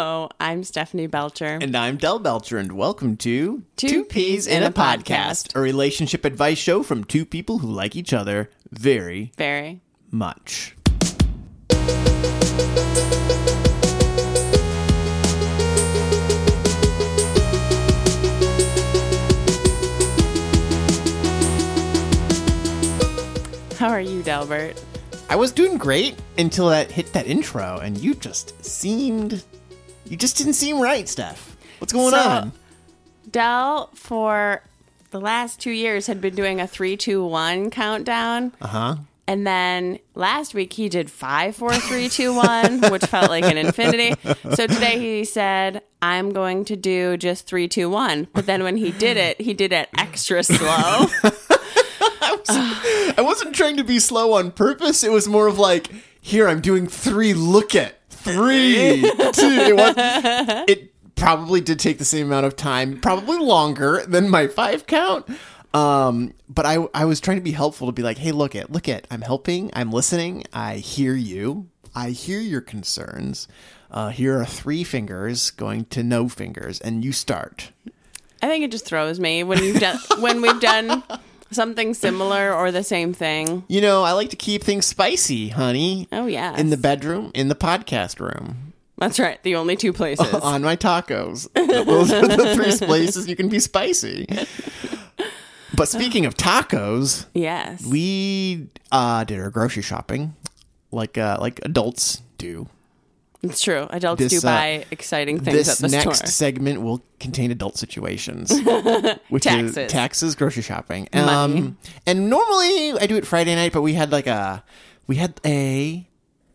Hello, I'm Stephanie Belcher. And I'm Del Belcher, and welcome to Two Peas in a Podcast. a relationship advice show from two people who like each other very Very. much. How are you, Delbert? I was doing great until that hit that intro, and you just seemed. You just didn't seem right, Steph. What's going So- on? Del for the last two years, had been doing a three, two, one countdown. Uh huh. And then last week he did five, four, three, two, one, which felt like an infinity. So today he said, I'm going to do just three, two, one. But then when he did it, he did it extra slow. I wasn't trying to be slow on purpose. It was more of like, here, I'm doing three. Look at three, two. It, was, it probably did take the same amount of time, probably longer than my five count. Um, but I, I was trying to be helpful to be like, hey, look at, look at, I'm helping, I'm listening, I hear you, I hear your concerns. Uh, here are three fingers going to no fingers, and you start. I think it just throws me when you've done when we've done something similar or the same thing. You know, I like to keep things spicy, honey. Oh yeah. In the bedroom, in the podcast room. That's right. The only two places. on my tacos. Those are the three places you can be spicy. But speaking of tacos, yes. we uh, did our grocery shopping like uh, like adults do. It's true. Adults This, do uh, buy exciting things This at the next store. segment will contain adult situations, which Taxes. is taxes, grocery shopping. Um, and normally I do it Friday night, but we had like a we had a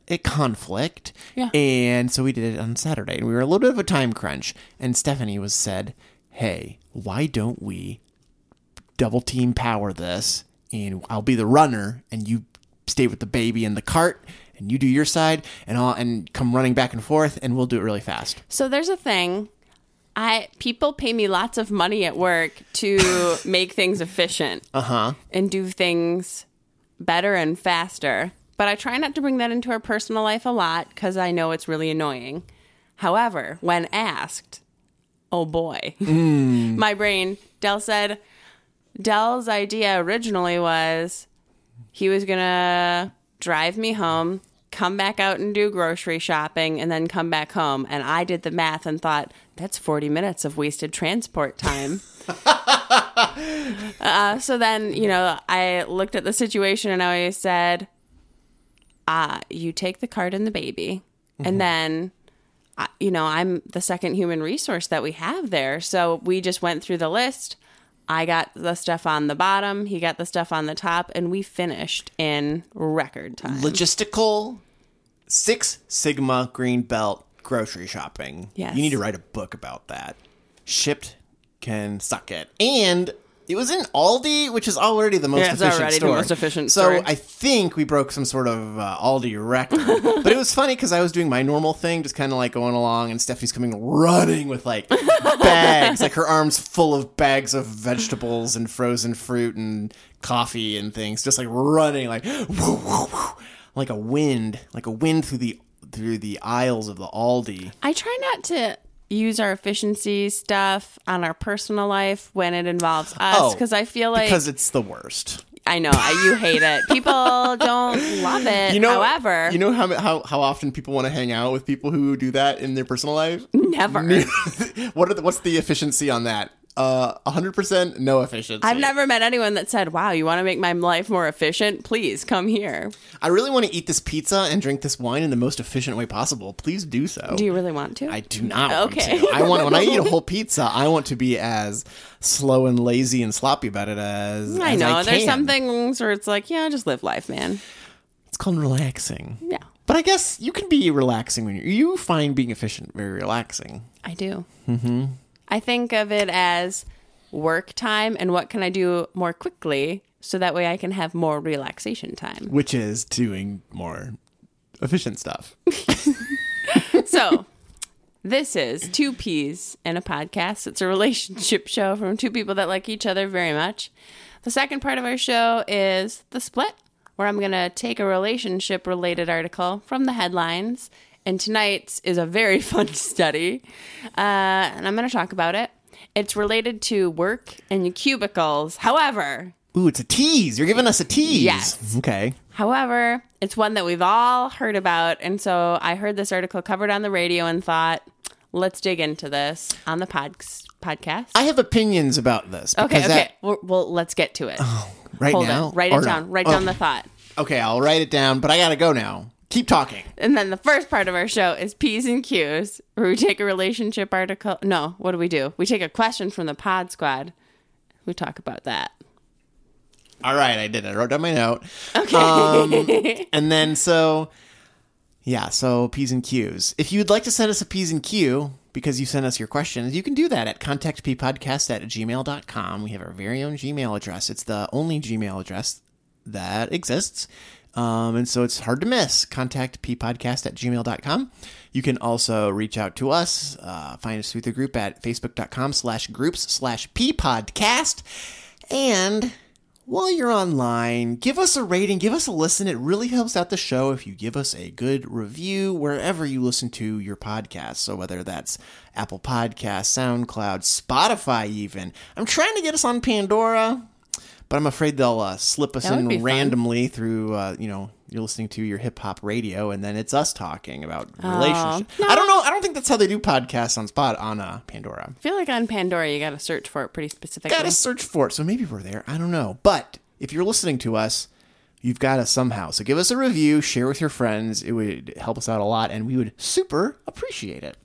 a conflict, Yeah. and so we did it on Saturday, and we were a little bit of a time crunch. And Stephanie was said, "Hey, why don't we double team power this, and I'll be the runner, and you stay with the baby in the cart." And you do your side, and I'll and come running back and forth, and we'll do it really fast. So there's a thing. I people pay me lots of money at work to make things efficient Uh huh. and do things better and faster. But I try not to bring that into our personal life a lot because I know it's really annoying. However, when asked, oh boy, my brain, Del said, Del's idea originally was he was going to drive me home, come back out and do grocery shopping, and then come back home. And I did the math and thought, that's 40 minutes of wasted transport time. uh, so then, you know, I looked at the situation and I said, ah, you take the cart and the baby, and then you know, I'm the second human resource that we have there. So we just went through the list. I got the stuff on the bottom, he got the stuff on the top, and we finished in record time. logistical Six Sigma green belt grocery shopping. Yes. You need to write a book about that. Shipped can suck it. And it was in Aldi, which is already the most Yeah, it's efficient already the most efficient so store. I think we broke some sort of uh, Aldi record. but it was funny because I was doing my normal thing, just kind of like going along, and Stephanie's coming running with like bags, like her arms full of bags of vegetables and frozen fruit and coffee and things, just like running like whoo, whoo, whoo, like a wind, like a wind through the through the aisles of the Aldi. I try not to use our efficiency stuff on our personal life when it involves us Oh, because I feel like because it's the worst. I know I, you hate it. People don't love it. You know, however, you know how how how often people want to hang out with people who do that in their personal life. never. what are the, what's the efficiency on that? Uh, hundred percent no efficiency. I've never met anyone that said, "Wow, you want to make my life more efficient? Please come here." I really want to eat this pizza and drink this wine in the most efficient way possible. Please do so. Do you really want to? I do not want Okay. to. I want when I eat a whole pizza, I want to be as slow and lazy and sloppy about it as I as know. I There's some things where it's like, yeah, just live life, man. It's called relaxing. Yeah, But I guess you can be relaxing when you you find being efficient very relaxing. I do. Mm-hmm. I think of it as work time and what can I do more quickly so that way I can have more relaxation time. which is doing more efficient stuff. so, this is Two Peas in a Podcast. It's a relationship show from two people that like each other very much. The second part of our show is The Split, where I'm going to take a relationship related article from the headlines And tonight's is a very fun study. Uh, and I'm going to talk about it. It's related to work and cubicles. However, Ooh, it's a tease. You're giving us a tease. Yes. Okay. However, it's one that we've all heard about. And so I heard this article covered on the radio and thought, let's dig into this on the pod- podcast. I have opinions about this. okay, okay. that- well, well, let's get to it. right Hold now? it. Write Or it no? down. Write Oh, down the thought. Okay, I'll write it down, but I gotta go now. Keep talking. And then the first part of our show is P's and Q's, where we take a relationship article. No, what do we do? We take a question from the pod squad. We talk about that. All right, I did. it. I wrote down my note. Okay. Um, and then so, yeah, so P's and Q's. If you would like to send us a P's and Q because you sent us your questions, you can do that at contactppodcast at gmail.com. We have our very own Gmail address. It's the only Gmail address that exists. Um, and so it's hard to miss. Contactppodcast at gmail.com. You can also reach out to us. Uh, find us through the group at facebook.com slash groups slash ppodcast. And while you're online, give us a rating, give us a listen. It really helps out the show if you give us a good review wherever you listen to your podcast. So whether that's Apple Podcasts, SoundCloud, Spotify, even. I'm trying to get us on Pandora, but I'm afraid they'll uh, slip us That would be in fun. randomly through, uh, you know, you're listening to your hip hop radio, and then it's us talking about relationships. no. I don't know. I don't think that's how they do podcasts on Spot on uh, Pandora. I feel like on Pandora, you got to search for it pretty specifically. Gotta search for it. So maybe we're there. I don't know. But if you're listening to us, you've got us somehow. So give us a review, share with your friends. It would help us out a lot, and we would super appreciate it.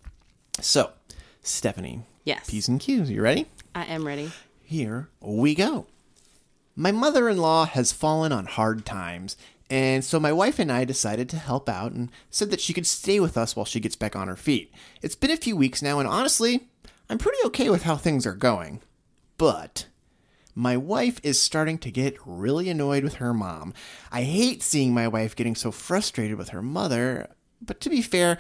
So, Stephanie, Yes. P's and Q's. You ready? I am ready. Here we go. My mother in law has fallen on hard times, and so my wife and I decided to help out and said that she could stay with us while she gets back on her feet. It's been a few weeks now, and honestly, I'm pretty okay with how things are going. But my wife is starting to get really annoyed with her mom. I hate seeing my wife getting so frustrated with her mother, but to be fair,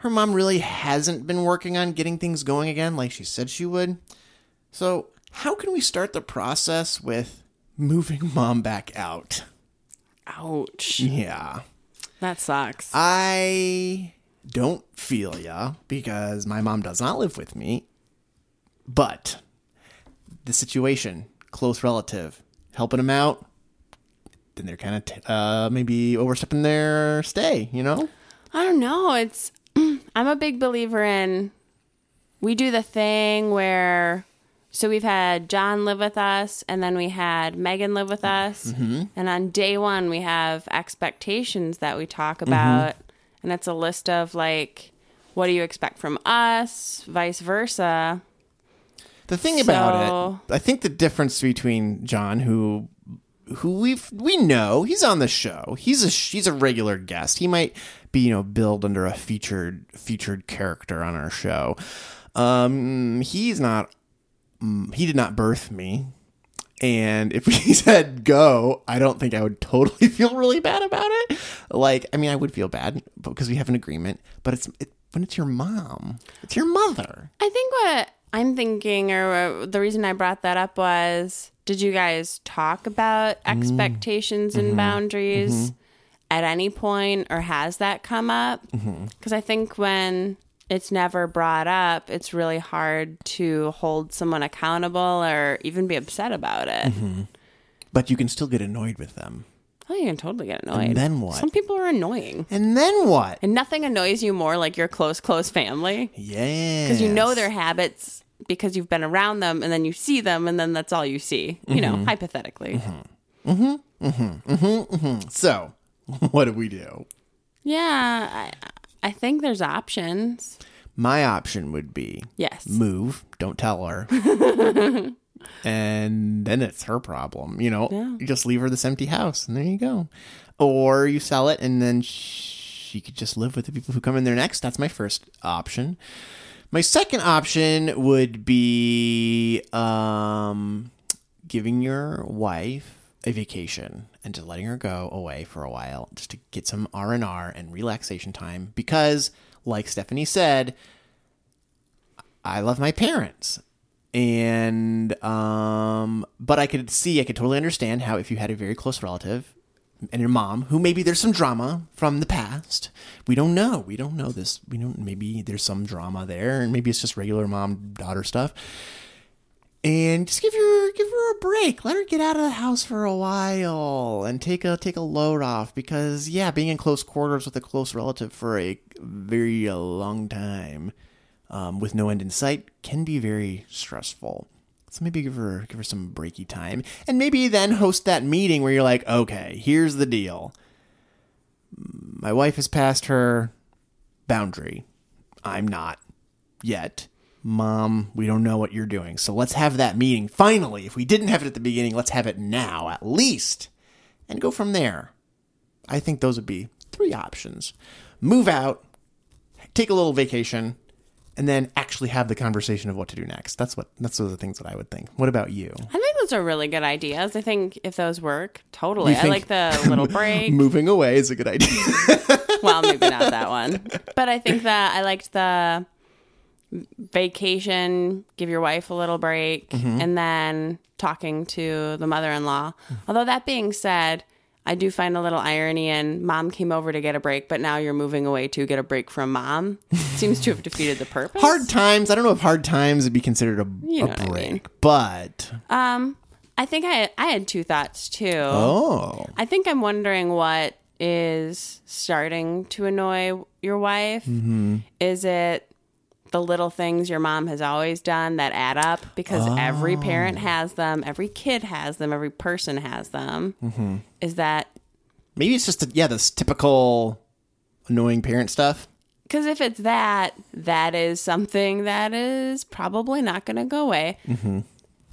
her mom really hasn't been working on getting things going again like she said she would. So, how can we start the process with moving mom back out? Ouch. Yeah. That sucks. I don't feel ya because my mom does not live with me. But the situation, close relative, helping them out, then they're kind of t- uh, maybe overstepping their stay, you know? I don't know. It's I'm a big believer in we do the thing where so we've had John live with us and then we had Megan live with us. And on day 1 we have expectations that we talk about and it's a list of like what do you expect from us, vice versa. The thing about it, I think the difference between John, who who we we know, he's on the show. He's a he's a regular guest. He might be you know billed under a featured featured character on our show. Um, he's not. Mm, He did not birth me. And if he said go, I don't think I would totally feel really bad about it. Like, I mean, I would feel bad because we have an agreement, but it's it, when it's your mom, it's your mother. I think what I'm thinking, or the reason I brought that up was did you guys talk about mm-hmm. expectations and mm-hmm. boundaries mm-hmm. at any point, or has that come up? Because I think when it's never brought up, it's really hard to hold someone accountable or even be upset about it. Mm-hmm. But you can still get annoyed with them. Oh, you can totally get annoyed. then what? Some people are annoying. And then what? And nothing annoys you more like your close, close family. Yeah. because you know their habits because you've been around them and then you see them and then that's all you see you know mm-hmm. hypothetically mm-hmm. So, what do we do? yeah I, I think there's options My option would be yes move, don't tell her. and then it's her problem, you know. Yeah. You just leave her this empty house and there you go. Or you sell it and then she could just live with the people who come in there next. That's my first option. My second option would be um giving your wife a vacation and just letting her go away for a while just to get some R&R and relaxation time because like Stephanie said, I love my parents. And um but I could see I could totally understand how if you had a very close relative and your mom, who maybe there's some drama from the past. We don't know. We don't know this. We don't. Maybe there's some drama there, and maybe it's just regular mom daughter stuff. And just give her give her a break. Let her get out of the house for a while and take a take a load off. Because yeah, being in close quarters with a close relative for a very long time, um, with no end in sight, can be very stressful. So maybe give her give her some breaky time, and maybe then host that meeting where you're like, okay, here's the deal. My wife has passed her boundary. I'm not yet. Mom, we don't know what you're doing. So let's have that meeting. Finally, if we didn't have it at the beginning, let's have it now at least and go from there. I think those would be three options. Move out, take a little vacation, and then actually have the conversation of what to do next. That's what that's those are the things that I would think. What about you? I think those are really good ideas. I think if those work, totally. I like the little break. Moving away is a good idea. well, maybe not that one. But I think that I liked the vacation, give your wife a little break, Mm-hmm. and then talking to the mother in law. Although, that being said, I do find a little irony in mom came over to get a break, but now you're moving away to get a break from mom. Seems to have defeated the purpose. hard times. I don't know if hard times would be considered a, You a know I break, mean. but Um, I think I I had two thoughts too. oh, I think I'm wondering what is starting to annoy your wife. Mm-hmm. Is it the little things your mom has always done that add up? Because every Oh. parent has them, every kid has them, every person has them. Mm-hmm. Is that maybe it's just a, yeah, this typical annoying parent stuff. because if it's that, that is something that is probably not going to go away. Mm-hmm.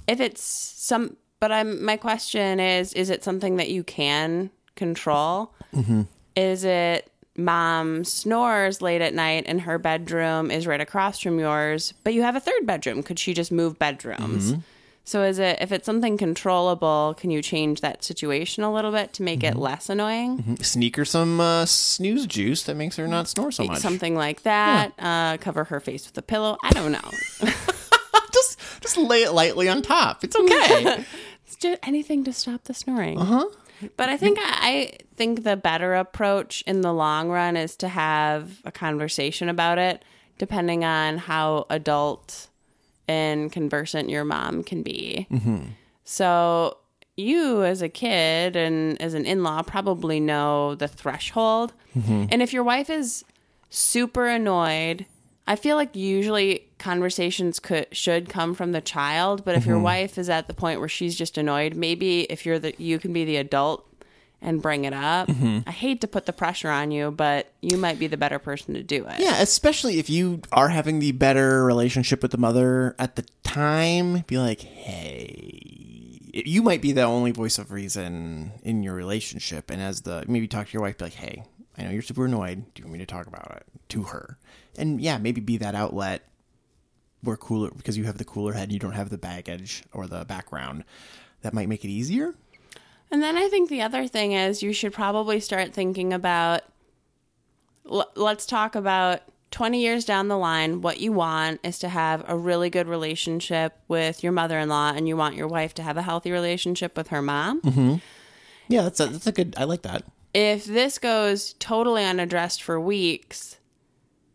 If it's some, but I'm my question is: Is it something that you can control? Mm-hmm. Is it mom snores late at night and her bedroom is right across from yours, but you have a third bedroom? Could she just move bedrooms? Mm-hmm. So is it if it's something controllable, can you change that situation a little bit to make Mm-hmm. it less annoying? Sneak her some uh, snooze juice that makes her not snore so much. Something like that. Uh, cover her face with a pillow. I don't know. just just lay it lightly on top. It's okay. It's just anything to stop the snoring. Uh huh. But I think I think the better approach in the long run is to have a conversation about it, depending on how adult and conversant your mom can be. Mm-hmm. So you, as a kid and as an in-law, probably know the threshold. Mm-hmm. And if your wife is super annoyed. I feel like usually conversations could should come from the child, but if your mm-hmm. wife is at the point where she's just annoyed, maybe if you're the you can be the adult and bring it up. Mm-hmm. I hate to put the pressure on you, but you might be the better person to do it. yeah, especially if you are having the better relationship with the mother at the time. Be like, hey, you might be the only voice of reason in your relationship, and as the maybe talk to your wife, be like, hey, I know you're super annoyed. Do you want me to talk about it to her? And yeah, maybe be that outlet where cooler because you have the cooler head, you don't have the baggage or the background. That might make it easier. And then I think the other thing is you should probably start thinking about l- let's talk about 20 years down the line what you want is to have a really good relationship with your mother-in-law and you want your wife to have a healthy relationship with her mom. Mm-hmm. Yeah, that's a, that's a good. I like that. If this goes totally unaddressed for weeks,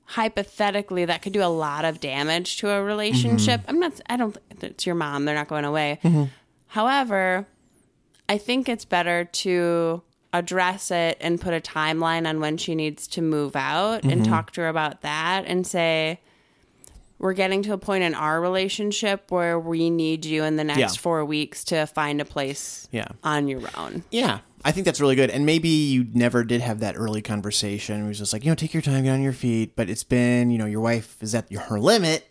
hypothetically that could do a lot of damage to a relationship. Mm-hmm. I'm not I don't it's your mom, they're not going away. Mm-hmm. However, I think it's better to address it and put a timeline on when she needs to move out and mm-hmm. talk to her about that and say we're getting to a point in our relationship where we need you in the next Yeah. 4 weeks to find a place Yeah. on your own. Yeah, I think that's really good. And maybe you never did have that early conversation. It was just like, you know, take your time, get on your feet. But it's been, you know, your wife is at her limit.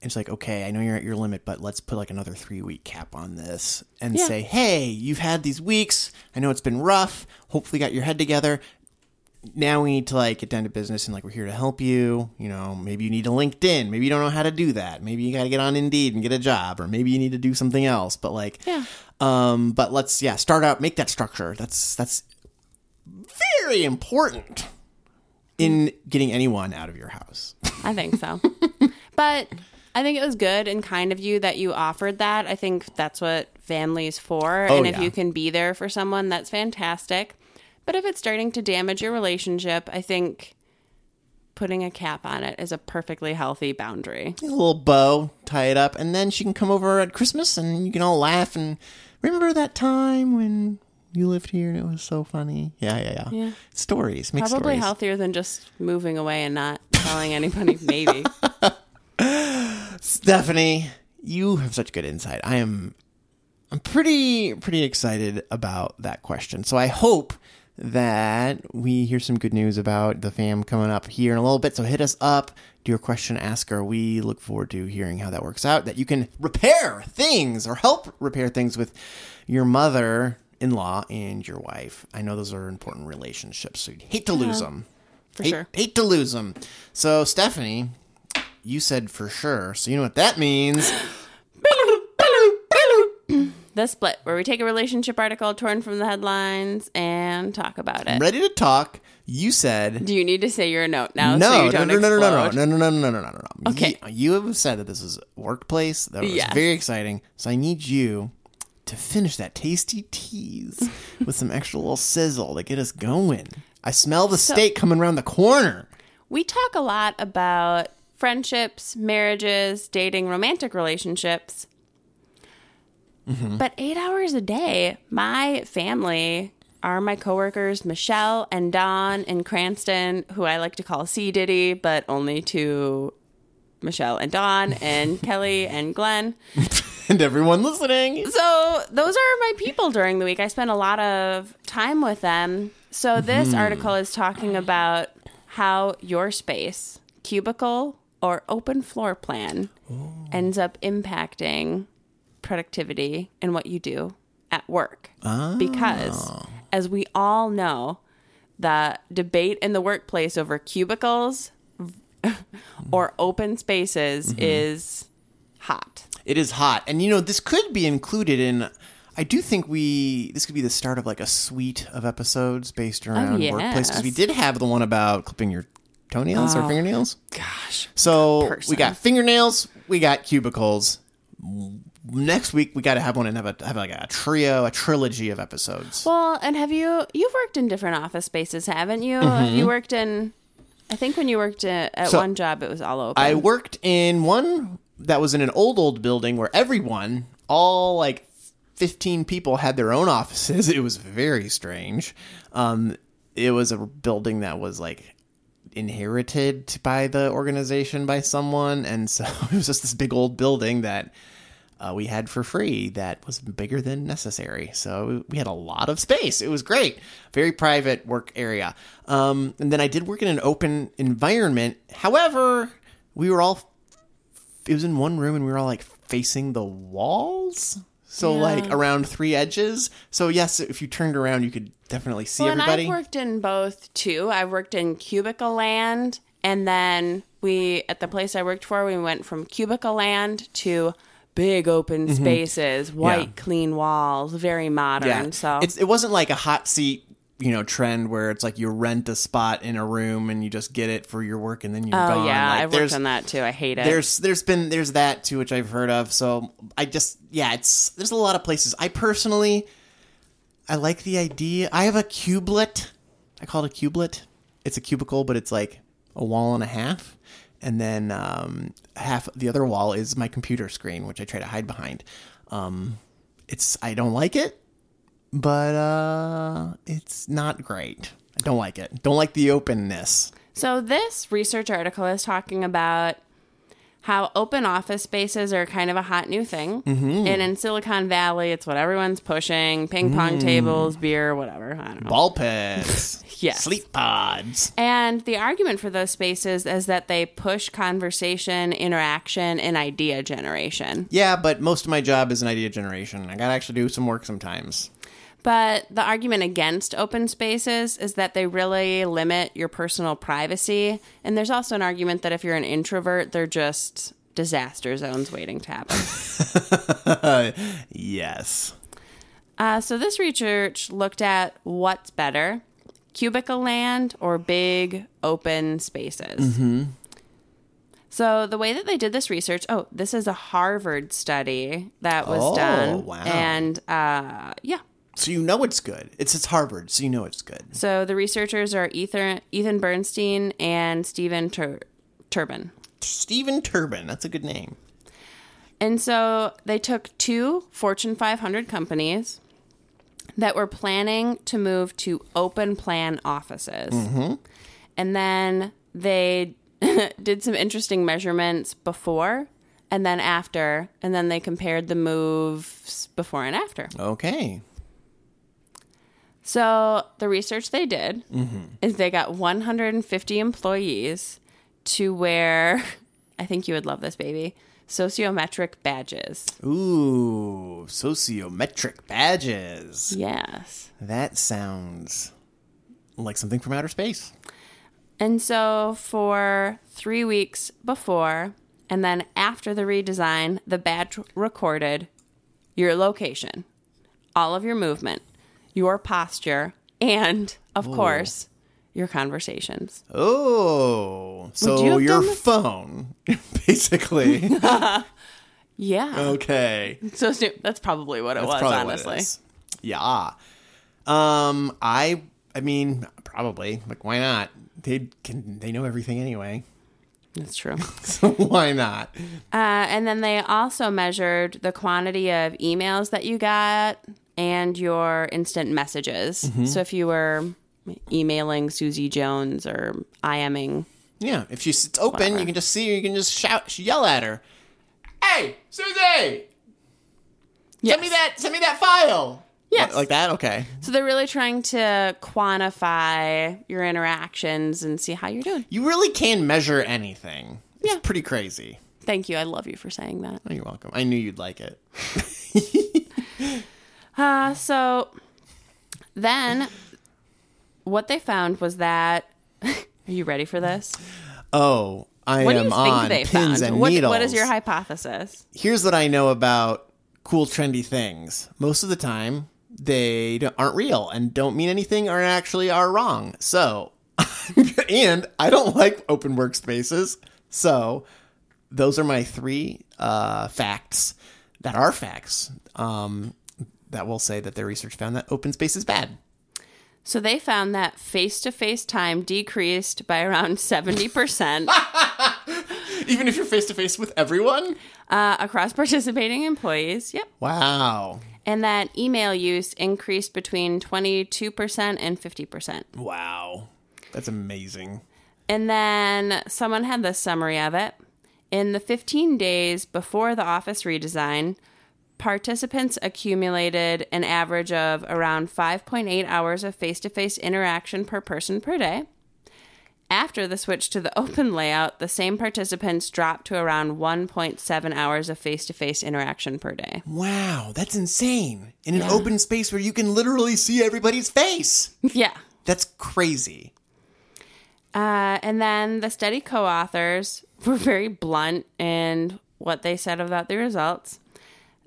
It's like, okay, I know you're at your limit, but let's put like another three week cap on this and Yeah. say, hey, you've had these weeks. I know it's been rough. Hopefully, got your head together. Now we need to like get down to business and like we're here to help you. You know, maybe you need a LinkedIn. Maybe you don't know how to do that. Maybe you got to get on Indeed and get a job, or maybe you need to do something else. But like, Yeah. um, but let's yeah start out make that structure. That's that's very important in getting anyone out of your house. I think so. but I think it was good and kind of you that you offered that. I think that's what family's for. Oh, and if yeah. you can be there for someone, that's fantastic. But if it's starting to damage your relationship, I think putting a cap on it is a perfectly healthy boundary. a little bow, tie it up, and then she can come over at Christmas and you can all laugh and remember that time when you lived here and it was so funny. Yeah, yeah, yeah. Yeah. Stories, make Probably stories. healthier than just moving away and not telling anybody, maybe. Stephanie, you have such good insight. I am I'm pretty pretty excited about that question. So I hope that we hear some good news about the fam coming up here in a little bit. So hit us up, do your question asker. We look forward to hearing how that works out. That you can repair things or help repair things with your mother in law and your wife. I know those are important relationships, so you hate to lose them. For hate, sure. Hate to lose them. So Stephanie, you said for sure. So you know what that means. The split, where we take a relationship article torn from the headlines and talk about it. Ready to talk. You said Do you need to say your note now? no, so you no, don't no, no, no, no, no, no, no, no, no, no, no, no. Okay. You, you have said that this is workplace. That was Yes. very exciting. So I need you to finish that tasty tease with some extra little sizzle to get us going. I smell the steak coming around the corner. We talk a lot about friendships, marriages, dating, romantic relationships. Mm-hmm. But eight hours a day, my family are my coworkers, Michelle and Don in Cranston, who I like to call C Diddy, but only to Michelle and Don and Kelly and Glenn. And everyone listening. So those are my people during the week. I spend a lot of time with them. So this article is talking about how your space, cubicle or open floor plan, oh. ends up impacting productivity and what you do at work. Because ah. as we all know, the debate in the workplace over cubicles or open spaces mm-hmm. is hot. It is hot. And you know, this could be included in I do think we this could be the start of like a suite of episodes based oh, around workplace because we did have the one about clipping your toenails or fingernails. Gosh. So we got fingernails, we got cubicles. Next week we got to have one and have a have like a trio, a trilogy of episodes. Well, and have you you've worked in different office spaces, haven't you? Have You worked in I think when you worked at, at Mm-hmm. So, one job it was all open. I worked in one that was in an old old building where everyone, all like 15 people had their own offices. It was very strange. Um, it was a building that was like inherited by the organization by someone and so it was just this big old building that uh, we had for free that was bigger than necessary. So we had a lot of space. It was great. Very private work area. Um, and then I did work in an open environment. However, we were all, it was in one room and we were all like facing the walls. So Yeah. like around three edges. So yes, if you turned around, you could definitely see well, and everybody. I've worked in both too. I've worked in cubicle land and then we at the place I worked for, we went from cubicle land to big open spaces, white Mm-hmm. Yeah. clean walls, very modern. So it's, it wasn't like a hot seat, you know, trend where it's like you rent a spot in a room and you just get it for your work and then you're Oh gone. yeah, Like, I've worked on that too. I hate it. There's there's been there's that too which I've heard of. So I just yeah, it's there's a lot of places. I personally I like the idea. I have a cublet. I call it a cublet. It's a cubicle, but it's like a wall and a half. And then um, half the other wall is my computer screen, which I try to hide behind. Um, it's I don't like it, but uh, it's not great. I don't like it. Don't like the openness. So, this research article is talking about how open office spaces are kind of a hot new thing. Mm-hmm. And in Silicon Valley, it's what everyone's pushing ping pong Mm. tables, beer, whatever. I don't know. Ball pits, Yes. sleep pods. And the argument for those spaces is that they push conversation, interaction, and idea generation. Yeah, but most of my job is an idea generation. I gotta actually do some work sometimes. But the argument against open spaces is that they really limit your personal privacy. And there's also an argument that if you're an introvert, they're just disaster zones waiting to happen. Yes. Uh, so this research looked at what's better cubicle land or big open spaces. So the way that they did this research, oh, this is a Harvard study that was Oh, done, wow. and uh, yeah. So you know it's good. It's it's Harvard, so you know it's good. So the researchers are Ethan Ethan Bernstein and Stephen Tur- Turban. Stephen Turban, that's a good name. And so they took two Fortune 500 companies that were planning to move to open plan offices. Mm-hmm. And then they did some interesting measurements before and then after. And then they compared the moves before and after. Okay. So the research they did mm-hmm. is they got 150 employees to wear, I think you would love this, baby, sociometric badges. Ooh, sociometric badges. Yes. That sounds like something from outer space. And so for three weeks before and then after the redesign, the badge recorded your location, all of your movement, your posture, and of course, your conversations. Oh, so you your this? phone, basically. Yeah. okay. So that's probably what it That's was, what it honestly. Yeah. Um, I, I mean, probably. Like, why not? They can. They know everything anyway. That's true. So why not? Uh, and then they also measured the quantity of emails that you got and your instant messages. Mm-hmm. So if you were emailing Susie Jones or IMing, Yeah. If she's it's open, Whatever. you can just see her. You can just shout, yell at her. Hey, Susie! Send me that. Send me that file. Yes. Like that. Okay. So they're really trying to quantify your interactions and see how you're doing. You really can measure anything. It's Yeah. pretty crazy. Thank you. I love you for saying that. Oh, you're welcome. I knew you'd like it. Uh, so then what they found was that. Are you ready for this? Oh, I What do am you think on they pins found? and What, needles. what is your hypothesis? Here's what I know about cool, trendy things. Most of the time, they aren't real and don't mean anything or actually are wrong. So, and I don't like open workspaces. So, those are my three uh, facts that are facts um, that will say that their research found that open space is bad. So they found that face to face time decreased by around 70% Even if you're face to face with everyone? uh, across participating employees. Yep. Wow. And that email use increased between 22% and 50%. Wow. That's amazing. And then someone had this summary of it. In the 15 days before the office redesign, participants accumulated an average of around 5.8 hours of face to face interaction per person per day. After the switch to the open layout, the same participants dropped to around 1.7 hours of face to face interaction per day. Wow, that's insane. In an open space where you can literally see everybody's face. yeah. That's crazy. Uh, and then the study co authors were very blunt in what they said about the results.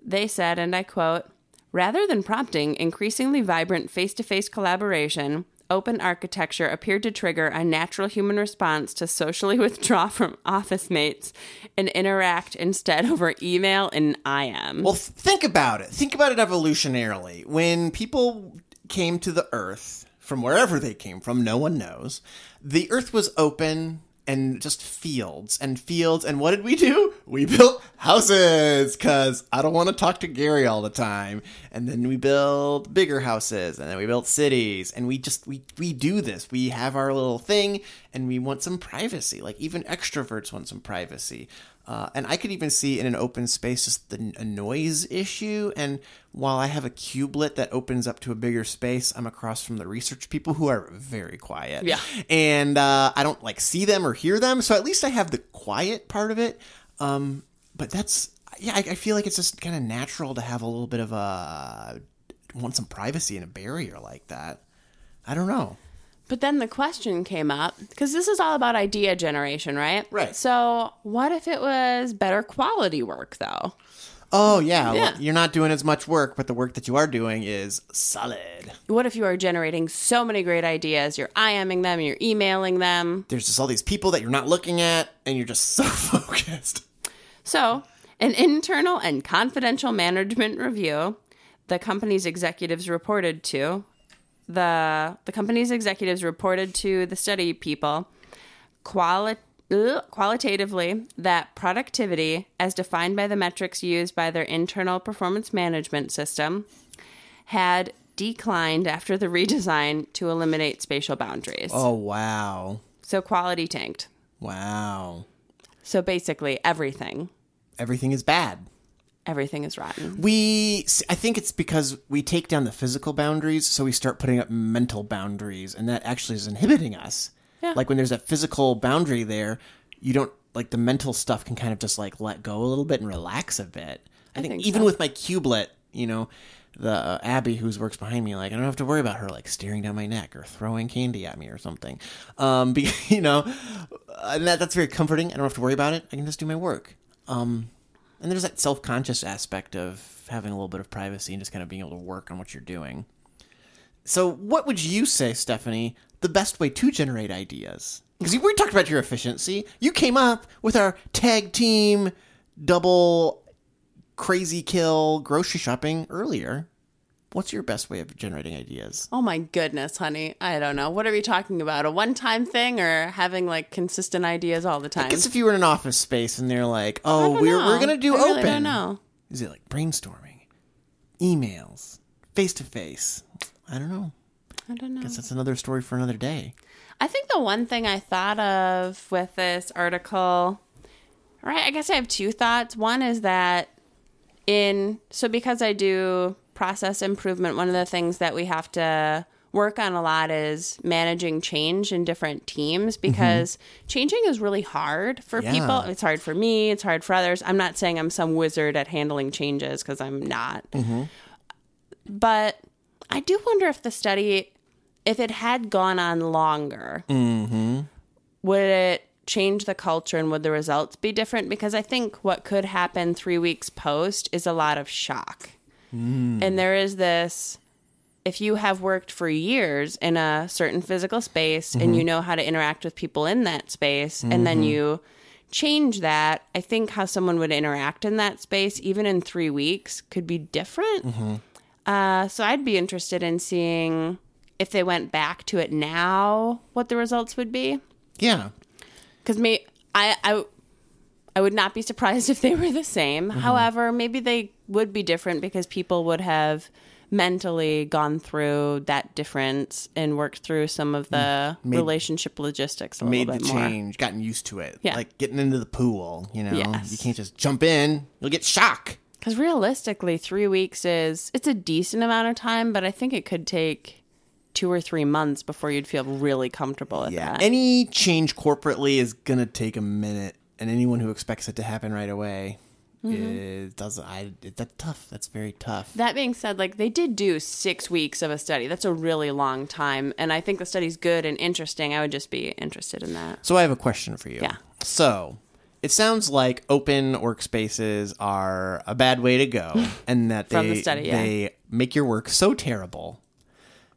They said, and I quote, rather than prompting increasingly vibrant face to face collaboration, open architecture appeared to trigger a natural human response to socially withdraw from office mates and interact instead over email and IM. Well, think about it. Think about it evolutionarily. When people came to the Earth, from wherever they came from, no one knows, the Earth was open and just fields and fields. And what did we do? We built houses because I don't want to talk to Gary all the time. And then we build bigger houses and then we built cities. And we just, we, we do this. We have our little thing and we want some privacy. Like even extroverts want some privacy. Uh, and I could even see in an open space just the a noise issue. And while I have a cubelet that opens up to a bigger space, I'm across from the research people who are very quiet. Yeah. And uh, I don't like see them or hear them, so at least I have the quiet part of it. Um, but that's yeah, I, I feel like it's just kind of natural to have a little bit of a want some privacy and a barrier like that. I don't know. But then the question came up because this is all about idea generation, right? Right. So, what if it was better quality work, though? Oh yeah, Yeah. Well, you're not doing as much work, but the work that you are doing is solid. What if you are generating so many great ideas? You're IMing them, you're emailing them. There's just all these people that you're not looking at, and you're just so focused. So, an internal and confidential management review the company's executives reported to the the company's executives reported to the study people quali- ugh, qualitatively that productivity as defined by the metrics used by their internal performance management system had declined after the redesign to eliminate spatial boundaries. Oh wow, So quality tanked. wow. So basically everything Everything is bad. Everything is rotten. We, I think it's because we take down the physical boundaries, so we start putting up mental boundaries, and that actually is inhibiting us. Yeah. Like when there's that physical boundary there, you don't like the mental stuff can kind of just like let go a little bit and relax a bit. I, think, think even so. with my cublet, you know, the uh, Abby who's works behind me, like I don't have to worry about her like staring down my neck or throwing candy at me or something. Um, be, you know, and that that's very comforting. I don't have to worry about it. I can just do my work. Um, and there's that self conscious aspect of having a little bit of privacy and just kind of being able to work on what you're doing. So, what would you say, Stephanie, the best way to generate ideas? Because we talked about your efficiency. You came up with our tag team double crazy kill grocery shopping earlier. What's your best way of generating ideas? Oh my goodness, honey. I don't know. What are we talking about? A one time thing or having like consistent ideas all the time? I guess if you were in an office space and they're like, "Oh, we're know. we're gonna do I really open," don't know. is it like brainstorming, emails, face to face? I don't know. I don't know. Guess that's another story for another day. I think the one thing I thought of with this article, right? I guess I have two thoughts. One is that in, so because I do process improvement, one of the things that we have to work on a lot is managing change in different teams mm-hmm. because changing is really hard for Yeah. people. It's hard for me, it's hard for others. I'm not saying I'm some wizard at handling changes because I'm not. Mm-hmm. But I do wonder if the study, if it had gone on longer, mm-hmm. would it change the culture and would the results be different? Because I think what could happen three weeks post is a lot of shock. And there is this if you have worked for years in a certain physical space and you know how to interact with people in that space, and then you change that, I think how someone would interact in that space, even in three weeks, could be different. Uh, so I'd be interested in seeing if they went back to it now, what the results would be. Yeah. Because me, I, I, I would not be surprised if they were the same. Mm-hmm. However, maybe they would be different because people would have mentally gone through that difference and worked through some of the mm. relationship logistics a Made the little bit more. change, gotten used to it. Yeah. Like getting into the pool, you know? Yes. You can't just jump in, you'll get shock. Because realistically, three weeks is it's a decent amount of time, but I think it could take two or three months before you'd feel really comfortable with Yeah. that. Any change corporately is going to take a minute, and anyone who expects it to happen right away. Mm-hmm. It doesn't. I. It, that's tough. That's very tough. That being said, like they did do six weeks of a study. That's a really long time, and I think the study's good and interesting. I would just be interested in that. So I have a question for you. Yeah. So it sounds like open workspaces are a bad way to go, and that they From the study, yeah. they make your work so terrible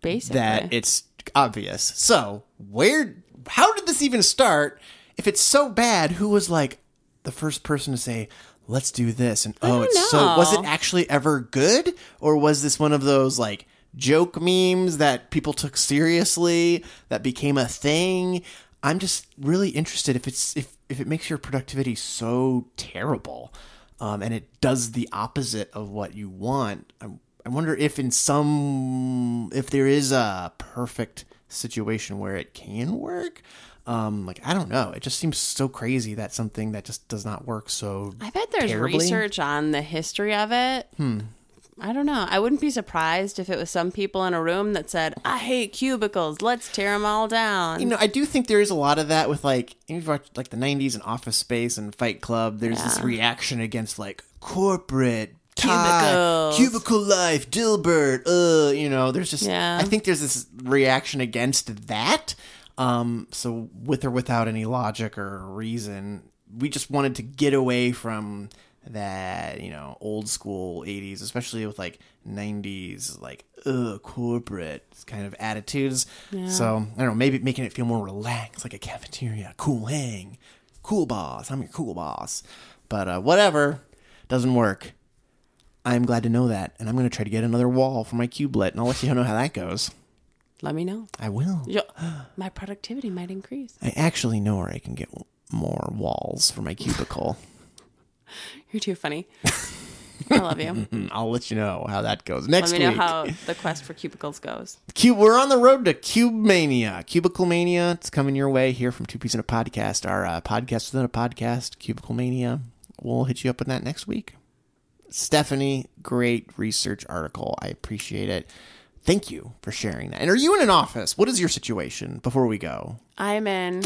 Basically, that it's obvious. So where? How did this even start? If it's so bad, who was like the first person to say? Let's do this, and oh, it's so. Was it actually ever good, or was this one of those like joke memes that people took seriously that became a thing? I'm just really interested if it's if if it makes your productivity so terrible, um, and it does the opposite of what you want. I, I wonder if in some if there is a perfect situation where it can work. Um, like I don't know. It just seems so crazy that something that just does not work so. I bet there's terribly? research on the history of it. Hmm. I don't know. I wouldn't be surprised if it was some people in a room that said, "I hate cubicles. Let's tear them all down." You know, I do think there is a lot of that with like you've watched like the '90s and Office Space and Fight Club. There's this reaction against like corporate tie, cubicle life, Dilbert. Uh, you know, there's just Yeah. I think there's this reaction against that. Um, so with or without any logic or reason, we just wanted to get away from that you know old school 80s especially with like 90s like ugh corporate kind of attitudes. So i don't know maybe making it feel more relaxed like a cafeteria cool hang cool boss i'm your cool boss. But uh, whatever doesn't work. I'm glad to know that and i'm going to try to get another wall for my cubelet and i'll let you know how that goes Let me know. i will Yo, my productivity might increase. i actually know where i can get more walls for my cubicle You're too funny. I love you. I'll let you know how that goes next week. Let me know how the quest for cubicles goes. Cube, we're on the road to Cube Mania, Cubicle Mania. It's coming your way here from Two Peas in a Podcast. Our uh, podcast within a podcast, Cubicle Mania. We'll hit you up with that next week. Stephanie, great research article. I appreciate it. Thank you for sharing that. And are you in an office? What is your situation before we go? I'm in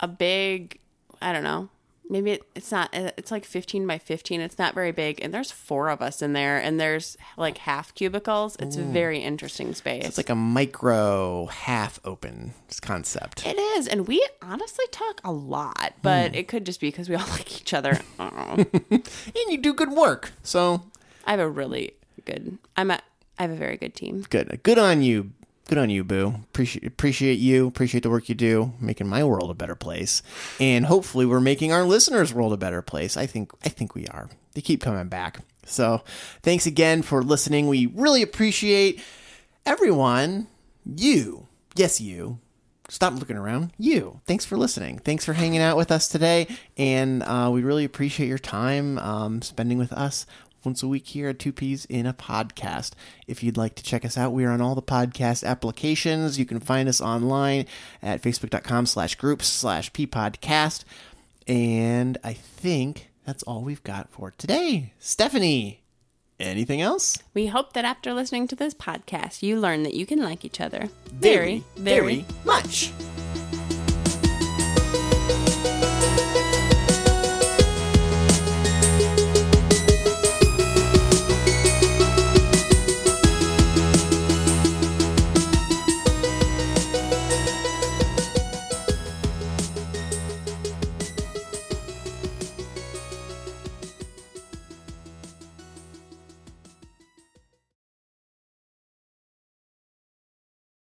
a big, I don't know, maybe it, it's not, uh, it's like 15 by 15. It's not very big. And there's four of us in there, and there's like half cubicles. It's a very interesting space. It's like a micro half open concept. it is. And we honestly talk a lot, but hmm. it could just be because we all like each other. I don't know. And you do good work. So I have a really good, I'm a, I have a very good team. good. Good on you. Good on you, Boo. Appreciate appreciate you. Appreciate the work you do, making my world a better place, and hopefully we're making our listeners' world a better place. I think I think we are. They keep coming back. So thanks again for listening. We really appreciate everyone. You, yes, you. Stop looking around. You. Thanks for listening. Thanks for hanging out with us today, and uh, we really appreciate your time um, spending with us once a week here at Two Peas in a Podcast. If you'd like to check us out, we are on all the podcast applications. You can find us online at facebook.com slash groups slash ppodcast. And I think that's all we've got for today. Stephanie, anything else? We hope that after listening to this podcast, you learn that you can like each other very, very, much.